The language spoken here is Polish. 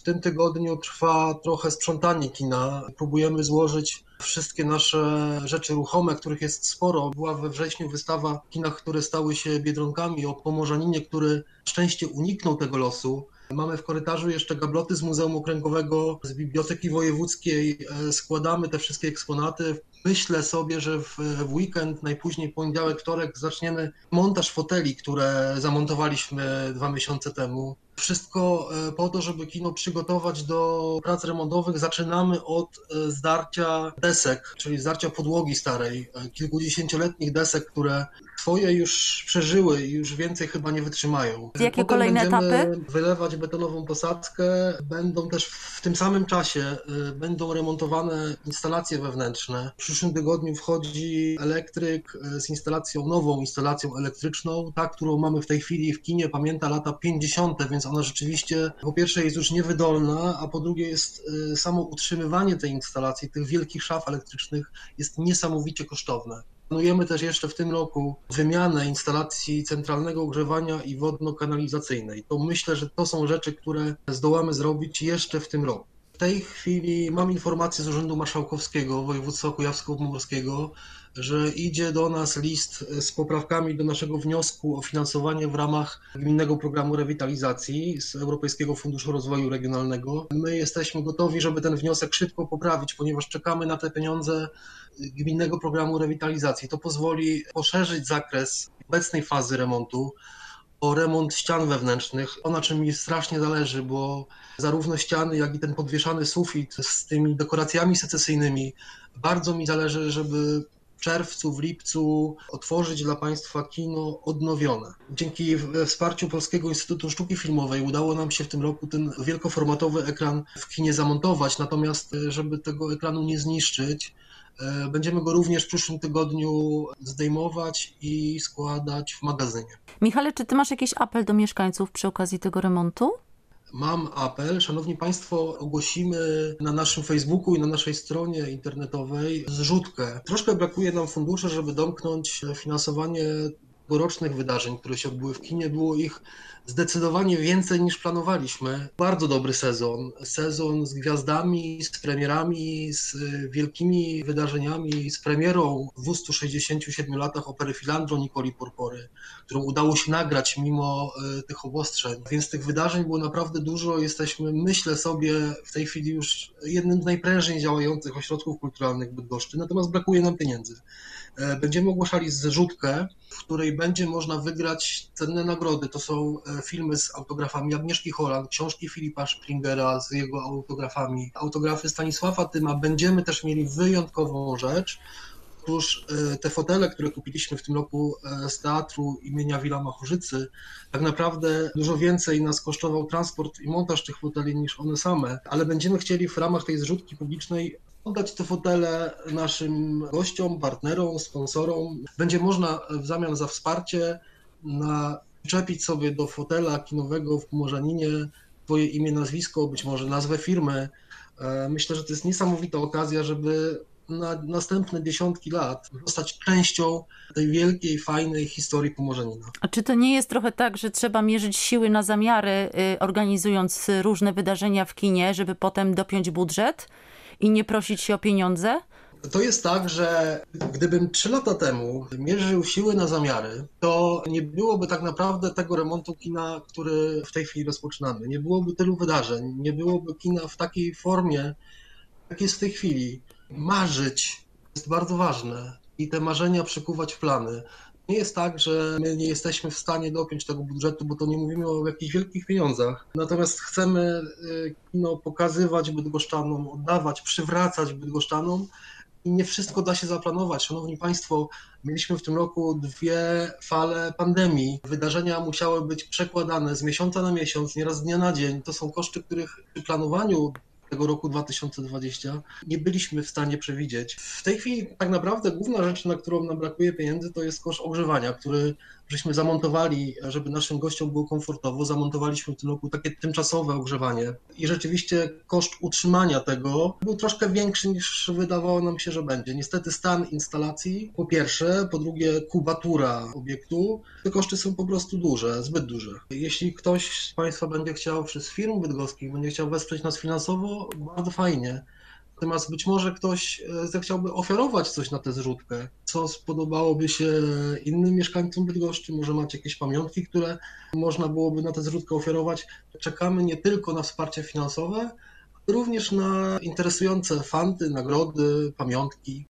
W tym tygodniu trwa trochę sprzątanie kina. Próbujemy złożyć wszystkie nasze rzeczy ruchome, których jest sporo. Była we wrześniu wystawa w kinach, które stały się biedronkami o Pomorzaninie, który szczęście uniknął tego losu. Mamy w korytarzu jeszcze gabloty z Muzeum Okręgowego, z Biblioteki Wojewódzkiej. E, składamy te wszystkie eksponaty. Myślę sobie, że w, weekend, najpóźniej poniedziałek, wtorek zaczniemy montaż foteli, które zamontowaliśmy dwa miesiące temu. Wszystko e, po to, żeby kino przygotować do prac remontowych. Zaczynamy od e, zdarcia desek, czyli zdarcia podłogi starej, kilkudziesięcioletnich desek, które swoje już przeżyły i już więcej chyba nie wytrzymają. Jakie Potem kolejne etapy? Wylewać betonową posadzkę. Będą też w tym samym czasie y, będą remontowane instalacje wewnętrzne. W przyszłym tygodniu wchodzi elektryk y, z instalacją, nową instalacją elektryczną, ta, którą mamy w tej chwili w kinie, pamięta lata 50., więc ona rzeczywiście po pierwsze jest już niewydolna, a po drugie jest y, samo utrzymywanie tej instalacji, tych wielkich szaf elektrycznych jest niesamowicie kosztowne. Planujemy też jeszcze w tym roku wymianę instalacji centralnego ogrzewania i wodno-kanalizacyjnej. To myślę, że to są rzeczy, które zdołamy zrobić jeszcze w tym roku. Tej chwili mam informację z Urzędu Marszałkowskiego Województwa Kujawsko-Pomorskiego, że idzie do nas list z poprawkami do naszego wniosku o finansowanie w ramach gminnego programu rewitalizacji z Europejskiego Funduszu Rozwoju Regionalnego. My jesteśmy gotowi, żeby ten wniosek szybko poprawić, ponieważ czekamy na te pieniądze gminnego programu rewitalizacji. To pozwoli poszerzyć zakres obecnej fazy remontu o remont ścian wewnętrznych, o na czym mi strasznie zależy, bo zarówno ściany, jak i ten podwieszany sufit z tymi dekoracjami secesyjnymi, bardzo mi zależy, żeby w czerwcu, w lipcu otworzyć dla Państwa kino odnowione. Dzięki wsparciu Polskiego Instytutu Sztuki Filmowej udało nam się w tym roku ten wielkoformatowy ekran w kinie zamontować, natomiast żeby tego ekranu nie zniszczyć, będziemy go również w przyszłym tygodniu zdejmować i składać w magazynie. Michale, czy ty masz jakiś apel do mieszkańców przy okazji tego remontu? Mam apel, szanowni państwo, ogłosimy na naszym Facebooku i na naszej stronie internetowej zrzutkę. Troszkę brakuje nam funduszy, żeby domknąć finansowanie tegorocznych wydarzeń, które się odbyły w kinie. Było ich zdecydowanie więcej niż planowaliśmy. Bardzo dobry sezon. Sezon z gwiazdami, z premierami, z wielkimi wydarzeniami, z premierą w 267 latach opery Filandro Nikoli Porpory, którą udało się nagrać mimo e, tych obostrzeń. Więc tych wydarzeń było naprawdę dużo. Jesteśmy, myślę sobie, w tej chwili już jednym z najprężniej działających ośrodków kulturalnych Bydgoszczy, natomiast brakuje nam pieniędzy. E, będziemy ogłaszali zrzutkę, w której będzie można wygrać cenne nagrody. To są e, filmy z autografami Agnieszki Holland, książki Filipa Springera z jego autografami, autografy Stanisława Tyma. Będziemy też mieli wyjątkową rzecz. Otóż e, te fotele, które kupiliśmy w tym roku z teatru imienia Wila Machorzycy, tak naprawdę dużo więcej nas kosztował transport i montaż tych foteli niż one same, ale będziemy chcieli w ramach tej zrzutki publicznej oddać te fotele naszym gościom, partnerom, sponsorom. Będzie można w zamian za wsparcie naczepić sobie do fotela kinowego w Pomorzaninie swoje imię, nazwisko, być może nazwę firmy. E, myślę, że to jest niesamowita okazja, żeby na następne dziesiątki lat zostać częścią tej wielkiej, fajnej historii Pomorzanina. A czy to nie jest trochę tak, że trzeba mierzyć siły na zamiary, y, organizując różne wydarzenia w kinie, żeby potem dopiąć budżet? I nie prosić się o pieniądze? To jest tak, że gdybym trzy lata temu mierzył siły na zamiary, to nie byłoby tak naprawdę tego remontu kina, który w tej chwili rozpoczynamy. Nie byłoby tylu wydarzeń, nie byłoby kina w takiej formie, jak jest w tej chwili. Marzyć jest bardzo ważne i te marzenia przekuwać w plany. Nie jest tak, że my nie jesteśmy w stanie dopiąć tego budżetu, bo to nie mówimy o jakichś wielkich pieniądzach. Natomiast chcemy y, kino pokazywać bydgoszczanom, oddawać, przywracać bydgoszczanom i nie wszystko da się zaplanować. Szanowni Państwo, mieliśmy w tym roku dwie fale pandemii. Wydarzenia musiały być przekładane z miesiąca na miesiąc, nieraz z dnia na dzień. To są koszty, których przy planowaniu tego roku 2020 nie byliśmy w stanie przewidzieć. W tej chwili tak naprawdę główna rzecz, na którą nam brakuje pieniędzy, to jest koszt ogrzewania, który żeśmy zamontowali, żeby naszym gościom było komfortowo, zamontowaliśmy w tym roku takie tymczasowe ogrzewanie i rzeczywiście koszt utrzymania tego był troszkę większy niż wydawało nam się, że będzie. Niestety stan instalacji po pierwsze, po drugie kubatura obiektu, te koszty są po prostu duże, zbyt duże. Jeśli ktoś z Państwa będzie chciał, czy z firm bydgoskich będzie chciał wesprzeć nas finansowo, bardzo fajnie. Natomiast być może ktoś e, zechciałby oferować coś na tę zrzutkę, co spodobałoby się innym mieszkańcom Bydgoszczy. Może macie jakieś pamiątki, które można byłoby na tę zrzutkę oferować. Czekamy nie tylko na wsparcie finansowe, również na interesujące fanty, nagrody, pamiątki.